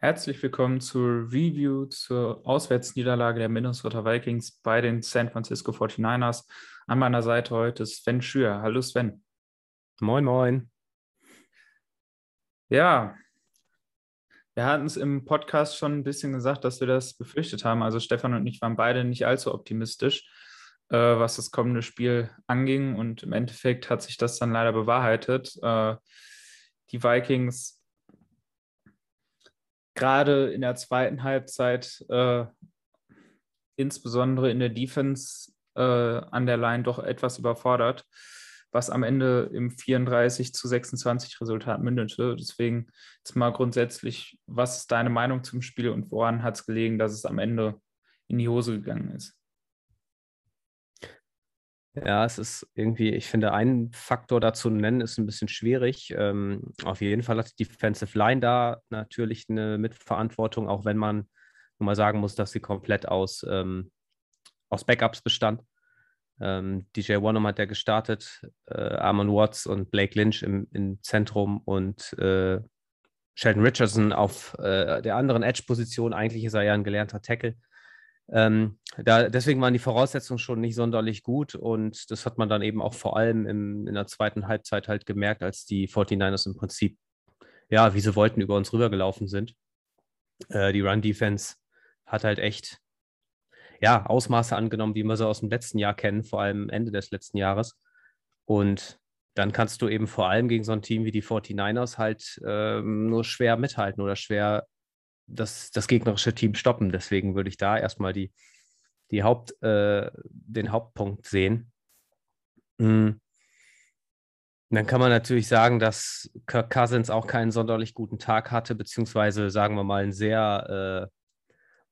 Herzlich willkommen zur Review zur Auswärtsniederlage der Minnesota Vikings bei den San Francisco 49ers. An meiner Seite heute Sven Schür. Hallo Sven. Moin, moin. Ja, wir hatten es im Podcast schon ein bisschen gesagt, dass wir das befürchtet haben. Also Stefan und ich waren beide nicht allzu optimistisch, äh, was das kommende Spiel anging. Und im Endeffekt hat sich das dann leider bewahrheitet. Äh, die Vikings gerade in der zweiten Halbzeit, äh, insbesondere in der Defense äh, an der Line, doch etwas überfordert, was am Ende im 34 zu 26 Resultat mündete. Deswegen jetzt mal grundsätzlich, was ist deine Meinung zum Spiel und woran hat es gelegen, dass es am Ende in die Hose gegangen ist? Ja, es ist irgendwie, ich finde, ein Faktor dazu nennen ist ein bisschen schwierig. Ähm, auf jeden Fall hat die Defensive Line da natürlich eine Mitverantwortung, auch wenn man nur mal sagen muss, dass sie komplett aus, ähm, aus Backups bestand. Ähm, DJ Wanham hat ja gestartet, äh, Armon Watts und Blake Lynch im, im Zentrum und äh, Sheldon Richardson auf äh, der anderen Edge-Position. Eigentlich ist er ja ein gelernter Tackle. Ähm, da, deswegen waren die Voraussetzungen schon nicht sonderlich gut und das hat man dann eben auch vor allem im, in der zweiten Halbzeit halt gemerkt, als die 49ers im Prinzip, ja, wie sie wollten, über uns rübergelaufen sind. Äh, die Run-Defense hat halt echt, ja, Ausmaße angenommen, wie wir sie aus dem letzten Jahr kennen, vor allem Ende des letzten Jahres. Und dann kannst du eben vor allem gegen so ein Team wie die 49ers halt ähm, nur schwer mithalten oder schwer das, das gegnerische Team stoppen. Deswegen würde ich da erstmal die, die Haupt, äh, den Hauptpunkt sehen. Mhm. Dann kann man natürlich sagen, dass Kirk Cousins auch keinen sonderlich guten Tag hatte, beziehungsweise sagen wir mal einen sehr äh,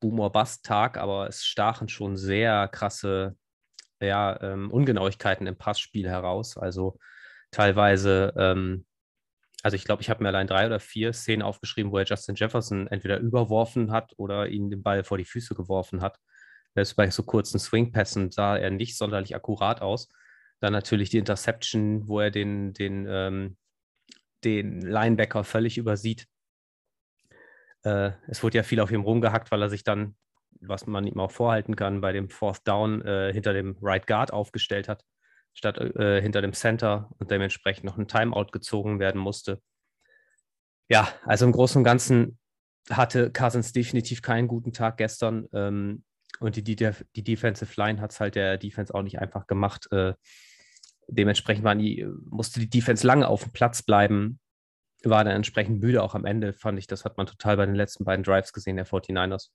Boomer-Bust-Tag, aber es stachen schon sehr krasse ja, ähm, Ungenauigkeiten im Passspiel heraus. Also teilweise ähm, also ich glaube, ich habe mir allein drei oder vier Szenen aufgeschrieben, wo er Justin Jefferson entweder überworfen hat oder ihn den Ball vor die Füße geworfen hat. Selbst bei so kurzen Swingpässen sah er nicht sonderlich akkurat aus. Dann natürlich die Interception, wo er den, den, ähm, den Linebacker völlig übersieht. Äh, es wurde ja viel auf ihm rumgehackt, weil er sich dann, was man ihm auch vorhalten kann, bei dem Fourth Down äh, hinter dem Right Guard aufgestellt hat statt äh, hinter dem Center und dementsprechend noch ein Timeout gezogen werden musste. Ja, also im Großen und Ganzen hatte Cousins definitiv keinen guten Tag gestern. Ähm, und die, die, die Defensive Line hat es halt der Defense auch nicht einfach gemacht. Äh, dementsprechend die, musste die Defense lange auf dem Platz bleiben, war dann entsprechend müde auch am Ende, fand ich. Das hat man total bei den letzten beiden Drives gesehen, der 49ers.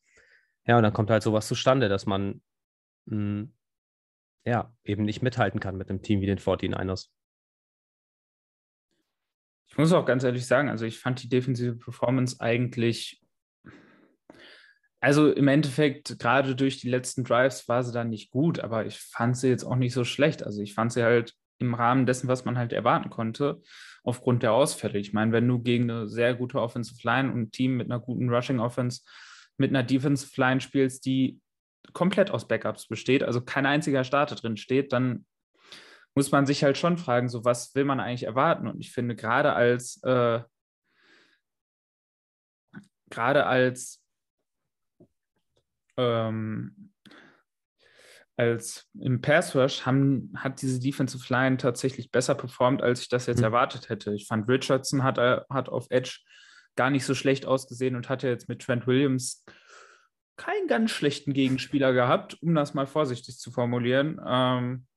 Ja, und dann kommt halt sowas zustande, dass man mh, hm, ja, eben nicht mithalten kann mit einem Team wie den 49ers. Ich muss auch ganz ehrlich sagen, also ich fand die defensive Performance eigentlich, also im Endeffekt, gerade durch die letzten Drives war sie dann nicht gut, aber ich fand sie jetzt auch nicht so schlecht. Also ich fand sie halt im Rahmen dessen, was man halt erwarten konnte, aufgrund der Ausfälle. Ich meine, wenn du gegen eine sehr gute Offensive Line und ein Team mit einer guten Rushing Offense, mit einer Defensive Line spielst, die komplett aus Backups besteht, also kein einziger Starter drin steht, dann muss man sich halt schon fragen, so was will man eigentlich erwarten? Und ich finde, gerade als äh, gerade als ähm, als im Pass Rush haben, hat diese Defensive Line tatsächlich besser performt, als ich das jetzt mhm. erwartet hätte. Ich fand Richardson hat, äh, hat auf Edge gar nicht so schlecht ausgesehen und hatte jetzt mit Trent Williams keinen ganz schlechten Gegenspieler gehabt, um das mal vorsichtig zu formulieren. Ähm,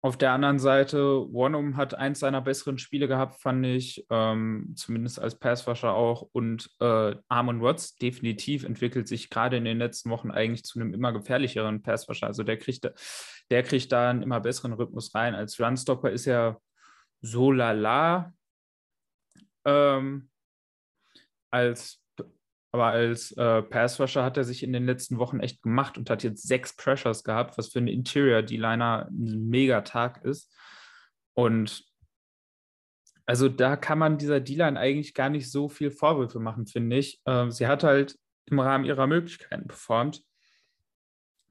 auf der anderen Seite, Warnum hat eins seiner besseren Spiele gehabt, fand ich, ähm, zumindest als Passwasher auch. Und äh, Armon Watts definitiv entwickelt sich gerade in den letzten Wochen eigentlich zu einem immer gefährlicheren Passwasher. Also der kriegt, der kriegt da einen immer besseren Rhythmus rein. Als Runstopper ist er so lala. Ähm, als aber als äh, Passrusher hat er sich in den letzten Wochen echt gemacht und hat jetzt sechs Pressures gehabt, was für einen Interior-D-Liner ein mega Tag ist. Und also da kann man dieser D-Line eigentlich gar nicht so viel Vorwürfe machen, finde ich. Äh, sie hat halt im Rahmen ihrer Möglichkeiten performt,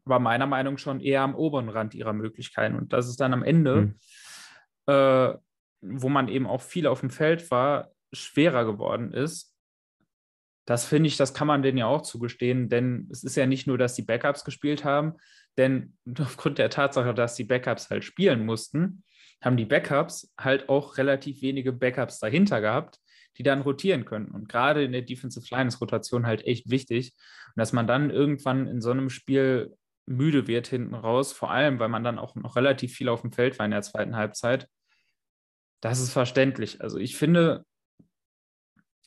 war meiner Meinung nach schon eher am oberen Rand ihrer Möglichkeiten. Und das ist dann am Ende mhm. äh, wo man eben auch viel auf dem Feld war, schwerer geworden ist. Das finde ich, das kann man denen ja auch zugestehen, denn es ist ja nicht nur, dass die Backups gespielt haben, denn aufgrund der Tatsache, dass die Backups halt spielen mussten, haben die Backups halt auch relativ wenige Backups dahinter gehabt, die dann rotieren können. Und gerade in der Defensive Line ist Rotation halt echt wichtig. Und dass man dann irgendwann in so einem Spiel müde wird hinten raus, vor allem, weil man dann auch noch relativ viel auf dem Feld war in der zweiten Halbzeit, das ist verständlich. Also ich finde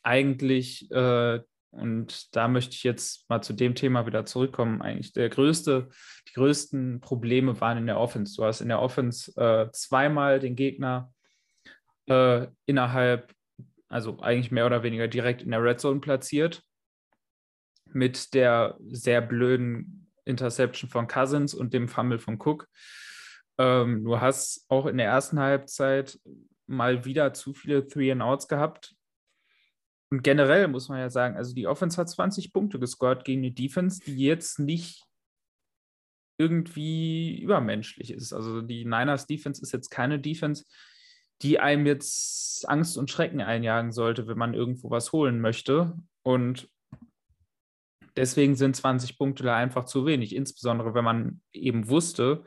eigentlich, äh, und da möchte ich jetzt mal zu dem Thema wieder zurückkommen, eigentlich der größte, die größten Probleme waren in der Offense. Du hast in der Offense äh, zweimal den Gegner äh, innerhalb, also eigentlich mehr oder weniger direkt in der Red Zone platziert mit der sehr blöden Interception von Cousins und dem Fumble von Cook. Ähm, du hast auch in der ersten Halbzeit mal wieder zu viele Three and Outs gehabt. Und generell muss man ja sagen, also die Offense hat 20 Punkte gescored gegen die Defense, die jetzt nicht irgendwie übermenschlich ist. Also die Niners Defense ist jetzt keine Defense, die einem jetzt Angst und Schrecken einjagen sollte, wenn man irgendwo was holen möchte. Und deswegen sind 20 Punkte da einfach zu wenig, insbesondere wenn man eben wusste,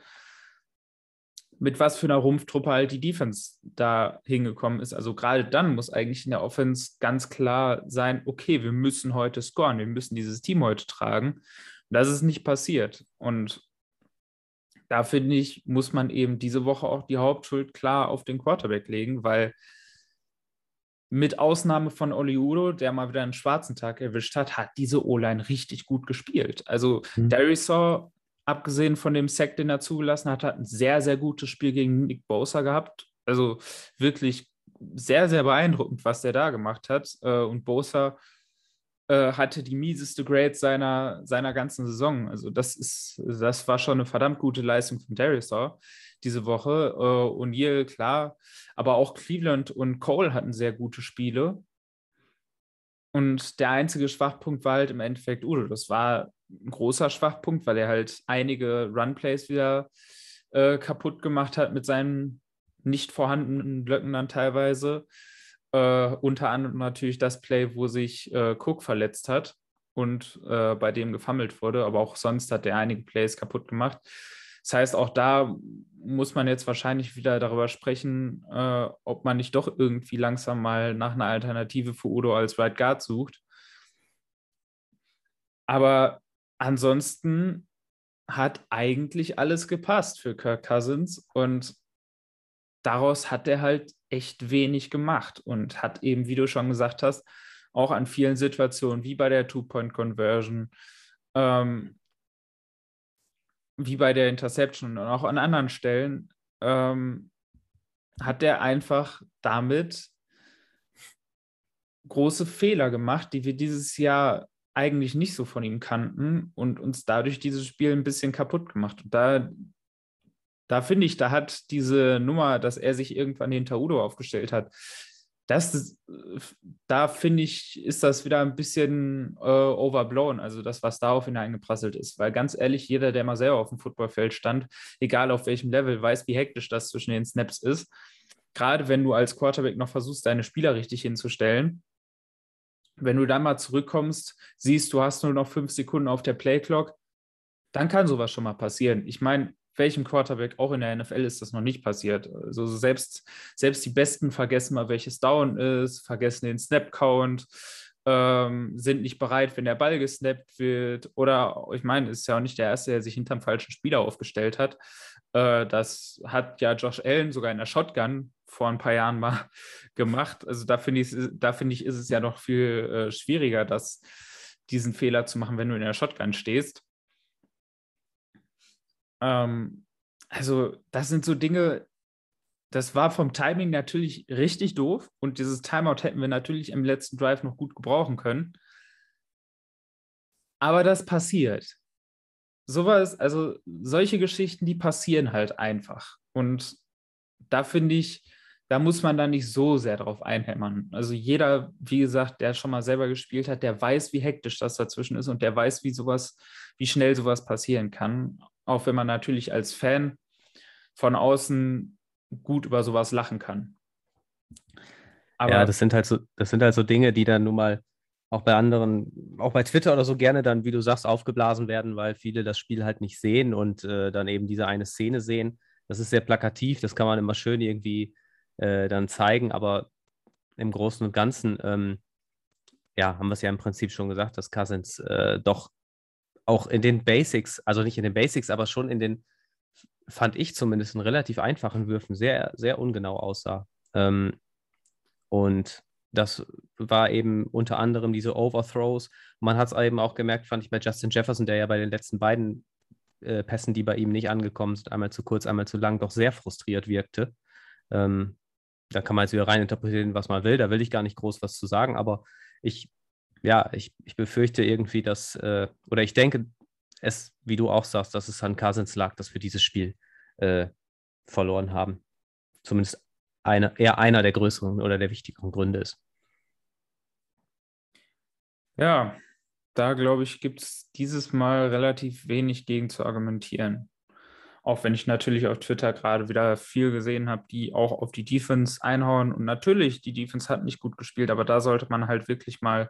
mit was für einer Rumpftruppe halt die Defense da hingekommen ist. Also gerade dann muss eigentlich in der Offense ganz klar sein, okay, wir müssen heute scoren, wir müssen dieses Team heute tragen. Und das ist nicht passiert. Und da finde ich, muss man eben diese Woche auch die Hauptschuld klar auf den Quarterback legen, weil mit Ausnahme von Oli Udo, der mal wieder einen schwarzen Tag erwischt hat, hat diese O-Line richtig gut gespielt. Also mhm. Darisaw abgesehen von dem Sack, den er zugelassen hat, hat ein sehr, sehr gutes Spiel gegen Nick Bosa gehabt. Also wirklich sehr, sehr beeindruckend, was der da gemacht hat. Äh, und Bosa äh, hatte die mieseste Grade seiner, seiner ganzen Saison. Also das ist, das war schon eine verdammt gute Leistung von Darisaw diese Woche. Äh, O'Neill, klar, aber auch Cleveland und Cole hatten sehr gute Spiele. Und der einzige Schwachpunkt war halt im Endeffekt Udo. Das war ein großer Schwachpunkt, weil er halt einige Runplays wieder äh, kaputt gemacht hat mit seinen nicht vorhandenen Blöcken dann teilweise. Äh, unter anderem natürlich das Play, wo sich äh, Cook verletzt hat und äh, bei dem gefammelt wurde, aber auch sonst hat er einige Plays kaputt gemacht. Das heißt, auch da muss man jetzt wahrscheinlich wieder darüber sprechen, äh, ob man nicht doch irgendwie langsam mal nach einer Alternative für Udo als Right Guard sucht. Aber ansonsten hat eigentlich alles gepasst für Kirk Cousins und daraus hat er halt echt wenig gemacht und hat eben, wie du schon gesagt hast, auch an vielen Situationen, wie bei der Two-Point-Conversion, ähm, wie bei der Interception und auch an anderen Stellen, ähm, hat er einfach damit große Fehler gemacht, die wir dieses Jahr eigentlich nicht so von ihm kannten und uns dadurch dieses Spiel ein bisschen kaputt gemacht. Und da, da finde ich, da hat diese Nummer, dass er sich irgendwann hinter Udo aufgestellt hat, das, da finde ich, ist das wieder ein bisschen äh, overblown, also das, was darauf hineingeprasselt ist. Weil ganz ehrlich, jeder, der mal selber auf dem Footballfeld stand, egal auf welchem Level, weiß, wie hektisch das zwischen den Snaps ist. Gerade wenn du als Quarterback noch versuchst, deine Spieler richtig hinzustellen wenn du dann mal zurückkommst, siehst, du hast nur noch fünf Sekunden auf der Playclock, dann kann sowas schon mal passieren. Ich meine, welchem Quarterback auch in der NFL ist das noch nicht passiert. Also selbst, selbst die Besten vergessen mal, welches Down ist, vergessen den Snap-Count, ähm, sind nicht bereit, wenn der Ball gesnappt wird. Oder ich meine, es ist ja auch nicht der Erste, der sich hinterm falschen Spieler aufgestellt hat. Äh, das hat ja Josh Allen sogar in der Shotgun vor ein paar Jahren mal gemacht. Also da finde ich, da finde ich, ist es ja noch viel äh, schwieriger, das, diesen Fehler zu machen, wenn du in der Shotgun stehst. Ähm, also, das sind so Dinge, das war vom Timing natürlich richtig doof und dieses Timeout hätten wir natürlich im letzten Drive noch gut gebrauchen können. Aber das passiert. Sowas, also solche Geschichten, die passieren halt einfach. Und da finde ich, da muss man dann nicht so sehr drauf einhämmern. Also jeder, wie gesagt, der schon mal selber gespielt hat, der weiß, wie hektisch das dazwischen ist und der weiß, wie sowas, wie schnell sowas passieren kann. Auch wenn man natürlich als Fan von außen gut über sowas lachen kann. Aber ja, das sind halt so, das sind halt so Dinge, die dann nun mal auch bei anderen, auch bei Twitter oder so gerne dann, wie du sagst, aufgeblasen werden, weil viele das Spiel halt nicht sehen und äh, dann eben diese eine Szene sehen. Das ist sehr plakativ, das kann man immer schön irgendwie äh, dann zeigen, aber im Großen und Ganzen, ähm, ja, haben wir es ja im Prinzip schon gesagt, dass Cousins äh, doch auch in den Basics, also nicht in den Basics, aber schon in den, fand ich zumindest in relativ einfachen Würfen sehr, sehr ungenau aussah. Ähm, und das war eben unter anderem diese Overthrows. Man hat es eben auch gemerkt, fand ich bei Justin Jefferson, der ja bei den letzten beiden äh, Pässen, die bei ihm nicht angekommen sind, einmal zu kurz, einmal zu lang, doch sehr frustriert wirkte. Ähm, da kann man jetzt wieder rein interpretieren, was man will. Da will ich gar nicht groß was zu sagen, aber ich, ja, ich, ich befürchte irgendwie, dass, äh, oder ich denke, es, wie du auch sagst, dass es an Cousins lag, dass wir dieses Spiel äh, verloren haben. Zumindest eine, eher einer der größeren oder der wichtigeren Gründe ist. Ja, da glaube ich, gibt es dieses Mal relativ wenig gegen zu argumentieren. Auch wenn ich natürlich auf Twitter gerade wieder viel gesehen habe, die auch auf die Defense einhauen. Und natürlich, die Defense hat nicht gut gespielt, aber da sollte man halt wirklich mal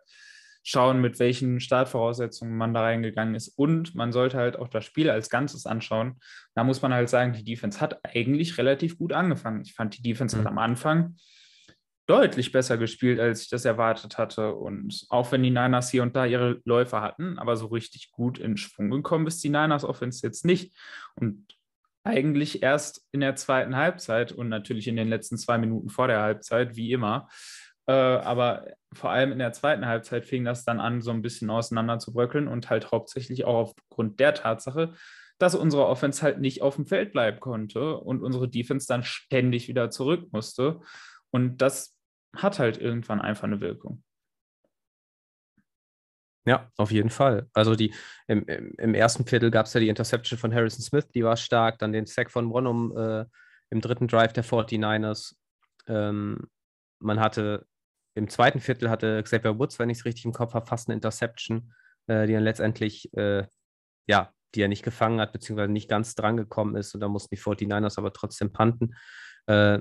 schauen, mit welchen Startvoraussetzungen man da reingegangen ist. Und man sollte halt auch das Spiel als Ganzes anschauen. Da muss man halt sagen, die Defense hat eigentlich relativ gut angefangen. Ich fand, die Defense mhm. hat am Anfang deutlich besser gespielt, als ich das erwartet hatte. Und auch wenn die Niners hier und da ihre Läufer hatten, aber so richtig gut in Schwung gekommen ist die Niners Offense jetzt nicht. Und eigentlich erst in der zweiten Halbzeit und natürlich in den letzten zwei Minuten vor der Halbzeit, wie immer, äh, aber vor allem in der zweiten Halbzeit fing das dann an, so ein bisschen auseinander zu bröckeln und halt hauptsächlich auch aufgrund der Tatsache, dass unsere Offense halt nicht auf dem Feld bleiben konnte und unsere Defense dann ständig wieder zurück musste. Und das hat halt irgendwann einfach eine Wirkung. Ja, auf jeden Fall. Also die im, im, im ersten Viertel gab es ja die Interception von Harrison Smith, die war stark, dann den Sack von Bonham äh, im dritten Drive der 49ers. Ähm, man hatte im zweiten Viertel hatte Xavier Woods, wenn ich es richtig im Kopf habe, fast eine Interception, äh, die dann letztendlich, äh, ja, die er nicht gefangen hat, beziehungsweise nicht ganz dran gekommen ist. Und da mussten die 49ers aber trotzdem panten. Äh,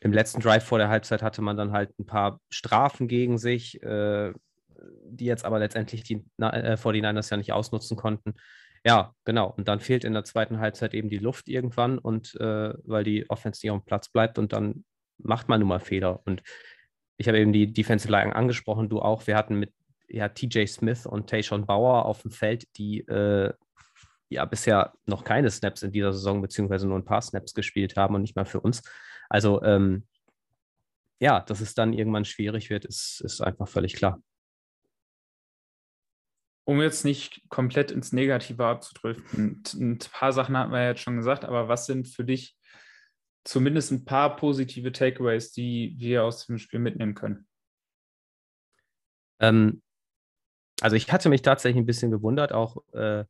Im letzten Drive vor der Halbzeit hatte man dann halt ein paar Strafen gegen sich, äh, die jetzt aber letztendlich die äh, 49ers ja nicht ausnutzen konnten. Ja, genau. Und dann fehlt in der zweiten Halbzeit eben die Luft irgendwann und äh, weil die Offense nicht auf dem Platz bleibt und dann macht man nun mal Fehler. Und ich habe eben die Defensive Line angesprochen, du auch. Wir hatten mit ja, TJ Smith und Tayshawn Bauer auf dem Feld, die äh, ja bisher noch keine Snaps in dieser Saison, beziehungsweise nur ein paar Snaps gespielt haben und nicht mal für uns. Also ähm, ja, dass es dann irgendwann schwierig wird, ist, ist einfach völlig klar. Um jetzt nicht komplett ins Negative abzudriften, ein paar Sachen hatten wir ja jetzt schon gesagt, aber was sind für dich zumindest ein paar positive Takeaways, die wir aus dem Spiel mitnehmen können? Ähm, also ich hatte mich tatsächlich ein bisschen gewundert, auch äh,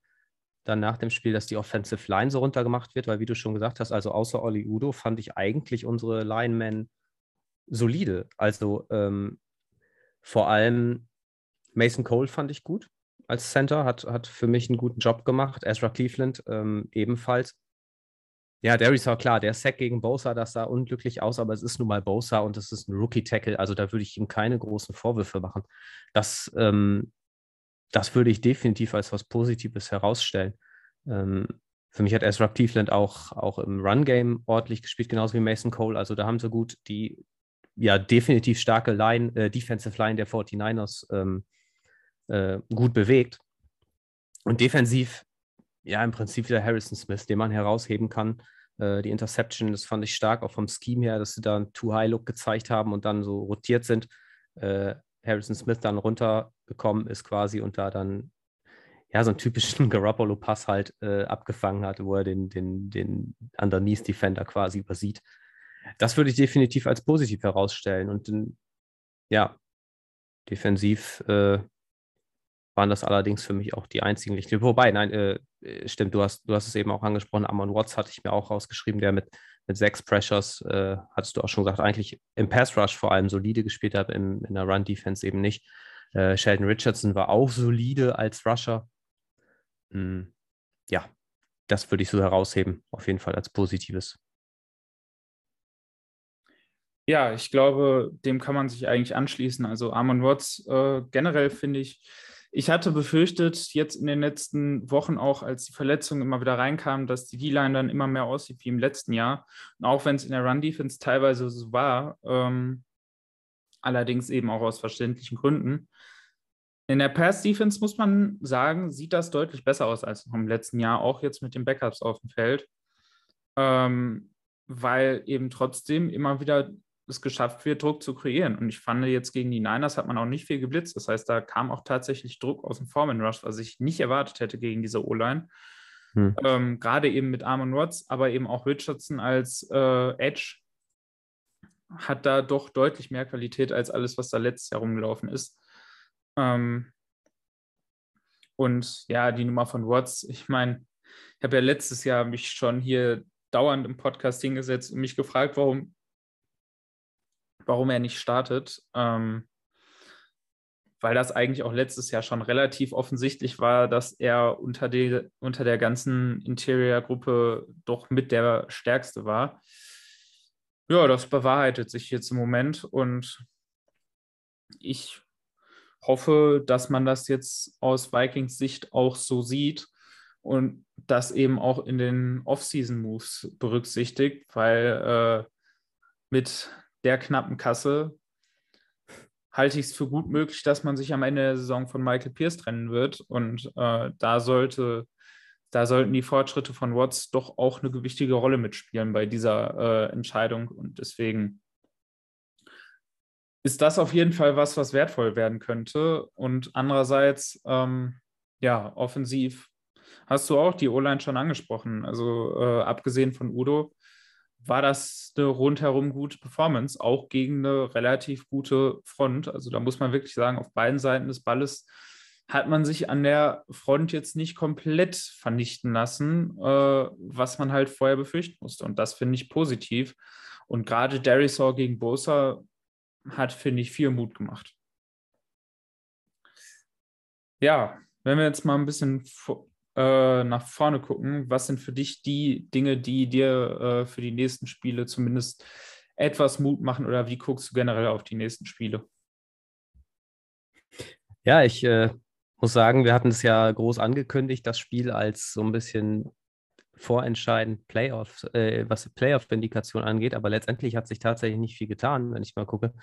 dann nach dem Spiel, dass die Offensive Line so runtergemacht wird, weil wie du schon gesagt hast, also außer Oli Udo fand ich eigentlich unsere Linemen solide. Also ähm, vor allem Mason Cole fand ich gut als Center, hat, hat für mich einen guten Job gemacht. Ezra Cleveland ähm, ebenfalls. Ja, Darius war klar, der Sack gegen Bosa, das sah unglücklich aus, aber es ist nun mal Bosa und es ist ein Rookie-Tackle, also da würde ich ihm keine großen Vorwürfe machen. Das, ähm, das würde ich definitiv als was Positives herausstellen. Ähm, für mich hat Ezra Cleveland auch, auch im Run-Game ordentlich gespielt, genauso wie Mason Cole. Also da haben sie gut die ja definitiv starke Line, äh, Defensive Line der 49ers ähm, äh, gut bewegt. Und defensiv ja im Prinzip wieder Harrison Smith, den man herausheben kann. Äh, die Interception, das fand ich stark, auch vom Scheme her, dass sie da einen Too-High-Look gezeigt haben und dann so rotiert sind. Harrison Smith dann runtergekommen ist quasi und da dann ja so einen typischen Garoppolo-Pass halt äh, abgefangen hat, wo er den, den, den Underneath-Defender quasi übersieht. Das würde ich definitiv als positiv herausstellen. Und ja, defensiv äh, waren das allerdings für mich auch die einzigen Lichter. Wobei, nein, äh, äh, stimmt, du hast, du hast es eben auch angesprochen, Amon Watts hatte ich mir auch rausgeschrieben, der mit, mit sechs Pressures, äh, hattest du auch schon gesagt, eigentlich im Pass Rush vor allem solide gespielt hat, im, in der Run Defense eben nicht. Äh, Sheldon Richardson war auch solide als Rusher. Hm, ja, das würde ich so herausheben, auf jeden Fall als Positives. Ja, ich glaube, dem kann man sich eigentlich anschließen. Also Armon Watts äh, generell finde ich, ich hatte befürchtet, jetzt in den letzten Wochen auch, als die Verletzungen immer wieder reinkamen, dass die D-Line dann immer mehr aussieht wie im letzten Jahr. Und auch wenn es in der Run-Defense teilweise so war, ähm, allerdings eben auch aus verständlichen Gründen. In der Pass-Defense muss man sagen, sieht das deutlich besser aus als im letzten Jahr, auch jetzt mit den Backups auf dem Feld. Ähm, weil eben trotzdem immer wieder es geschafft wird, Druck zu kreieren. Und ich fand jetzt gegen die Niners hat man auch nicht viel geblitzt. Das heißt, da kam auch tatsächlich Druck aus dem Foreman Rush, was ich nicht erwartet hätte gegen diese O-Line. Hm. Ähm, Gerade eben mit Armon Watts, aber eben auch Richardson als äh, Edge hat da doch deutlich mehr Qualität als alles, was da letztes Jahr rumgelaufen ist. Ähm, und ja, die Nummer von Watts, ich meine, ich habe ja letztes Jahr mich schon hier dauernd im Podcast hingesetzt und mich gefragt, warum warum er nicht startet. Ähm, weil das eigentlich auch letztes Jahr schon relativ offensichtlich war, dass er unter, die, unter der ganzen Interior-Gruppe doch mit der stärkste war. Ja, das bewahrheitet sich jetzt im Moment und ich hoffe, dass man das jetzt aus Vikings Sicht auch so sieht und das eben auch in den Off-Season-Moves berücksichtigt, weil äh, mit der knappen Kasse halte ich es für gut möglich, dass man sich am Ende der Saison von Michael Pierce trennen wird. Und äh, da sollte, da sollten die Fortschritte von Watts doch auch eine wichtige Rolle mitspielen bei dieser äh, Entscheidung. Und deswegen ist das auf jeden Fall was, was wertvoll werden könnte. Und andererseits, ähm, ja, offensiv hast du auch die O-Line schon angesprochen. Also äh, abgesehen von Udo war das eine rundherum gute Performance, auch gegen eine relativ gute Front. Also da muss man wirklich sagen, auf beiden Seiten des Balles hat man sich an der Front jetzt nicht komplett vernichten lassen, äh, was man halt vorher befürchten musste. Und das finde ich positiv. Und gerade Darisaw gegen Bosa hat, finde ich, viel Mut gemacht. Ja, wenn wir jetzt mal ein bisschen äh, nach vorne gucken, was sind für dich die Dinge, die dir äh, für die nächsten Spiele zumindest etwas Mut machen oder wie guckst du generell auf die nächsten Spiele? Ja, ich äh, muss sagen, wir hatten es ja groß angekündigt, das Spiel als so ein bisschen vorentscheidend Playoffs, äh, was Playoff-Indikation angeht, aber letztendlich hat sich tatsächlich nicht viel getan, wenn ich mal gucke.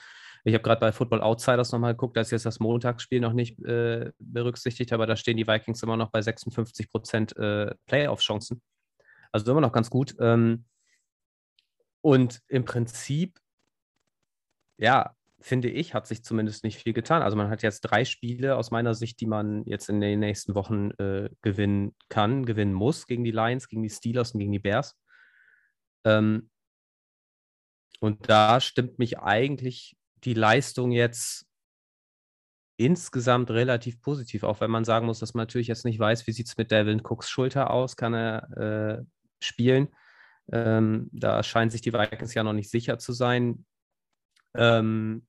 Ich habe gerade bei Football Outsiders nochmal geguckt, da ist jetzt das Montagsspiel noch nicht äh, berücksichtigt, aber da stehen die Vikings immer noch bei 56 Prozent äh, Playoff-Chancen. Also immer noch ganz gut. Ähm, und im Prinzip, ja, finde ich, hat sich zumindest nicht viel getan. Also man hat jetzt drei Spiele aus meiner Sicht, die man jetzt in den nächsten Wochen äh, gewinnen kann, gewinnen muss gegen die Lions, gegen die Steelers und gegen die Bears. Ähm, und da stimmt mich eigentlich die Leistung jetzt insgesamt relativ positiv, auch wenn man sagen muss, dass man natürlich jetzt nicht weiß, wie sieht es mit Devin Cooks Schulter aus, kann er äh, spielen. Ähm, da scheinen sich die Vikings ja noch nicht sicher zu sein. Ähm,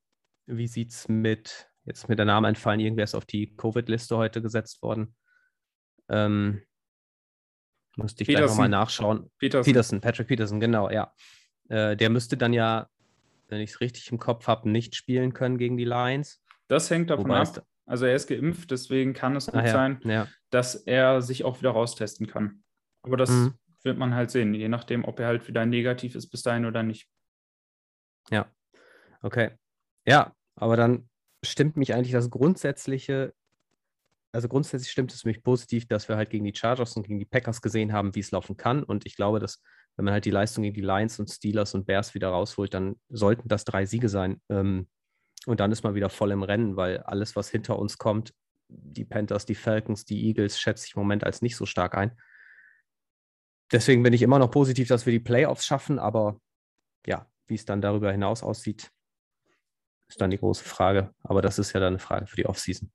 wie sieht es mit, jetzt mit der Name entfallen, irgendwer ist auf die Covid-Liste heute gesetzt worden. Ähm, musste ich Peterson. gleich nochmal nachschauen. Peterson. Peterson, Patrick Peterson, genau, ja. Äh, der müsste dann ja wenn ich es richtig im Kopf habe, nicht spielen können gegen die Lions. Das hängt davon Wobei ab. Also er ist geimpft, deswegen kann es gut ja, sein, ja. dass er sich auch wieder raustesten kann. Aber das mhm. wird man halt sehen, je nachdem, ob er halt wieder negativ ist bis dahin oder nicht. Ja, okay. Ja, aber dann stimmt mich eigentlich das Grundsätzliche, also grundsätzlich stimmt es mich positiv, dass wir halt gegen die Chargers und gegen die Packers gesehen haben, wie es laufen kann. Und ich glaube, dass wenn man halt die Leistung gegen die Lions und Steelers und Bears wieder rausholt, dann sollten das drei Siege sein. Ähm, und dann ist man wieder voll im Rennen, weil alles, was hinter uns kommt, die Panthers, die Falcons, die Eagles, schätze ich im Moment als nicht so stark ein. Deswegen bin ich immer noch positiv, dass wir die Playoffs schaffen, aber ja, wie es dann darüber hinaus aussieht, ist dann die große Frage. Aber das ist ja dann eine Frage für die Offseason.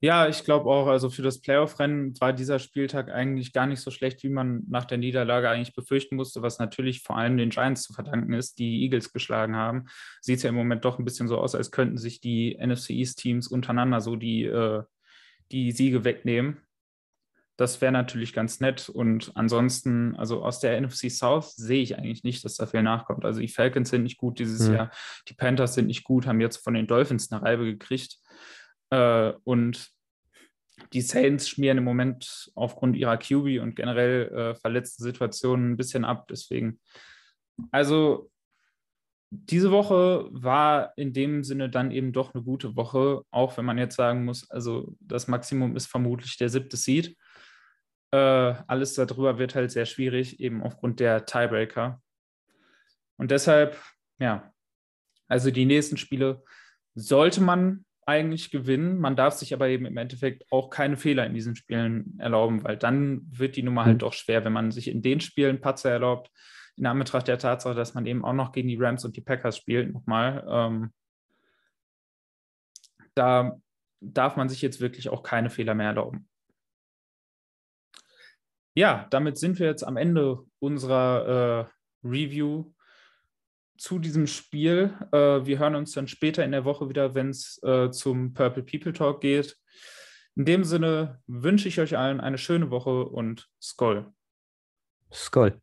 Ja, ich glaube auch, also für das Playoff-Rennen war dieser Spieltag eigentlich gar nicht so schlecht, wie man nach der Niederlage eigentlich befürchten musste, was natürlich vor allem den Giants zu verdanken ist, die Eagles geschlagen haben. Sieht ja im Moment doch ein bisschen so aus, als könnten sich die NFC East-Teams untereinander so die, äh, die Siege wegnehmen. Das wäre natürlich ganz nett. Und ansonsten, also aus der NFC South sehe ich eigentlich nicht, dass da viel nachkommt. Also die Falcons sind nicht gut dieses mhm. Jahr, die Panthers sind nicht gut, haben jetzt von den Dolphins eine Reibe gekriegt. Äh, und die Saints schmieren im Moment aufgrund ihrer QB und generell äh, verletzten Situationen ein bisschen ab. Deswegen, also diese Woche war in dem Sinne dann eben doch eine gute Woche, auch wenn man jetzt sagen muss, also das Maximum ist vermutlich der siebte Seed. Äh, alles darüber wird halt sehr schwierig, eben aufgrund der Tiebreaker. Und deshalb, ja, also die nächsten Spiele sollte man eigentlich gewinnen. Man darf sich aber eben im Endeffekt auch keine Fehler in diesen Spielen erlauben, weil dann wird die Nummer halt mhm. doch schwer, wenn man sich in den Spielen Patzer erlaubt in Anbetracht der Tatsache, dass man eben auch noch gegen die Rams und die Packers spielt, nochmal, ähm, da darf man sich jetzt wirklich auch keine Fehler mehr erlauben. Ja, damit sind wir jetzt am Ende unserer äh, Review zu diesem Spiel. Äh, wir hören uns dann später in der Woche wieder, wenn es äh, zum Purple People Talk geht. In dem Sinne wünsche ich euch allen eine schöne Woche und Skoll. Skoll.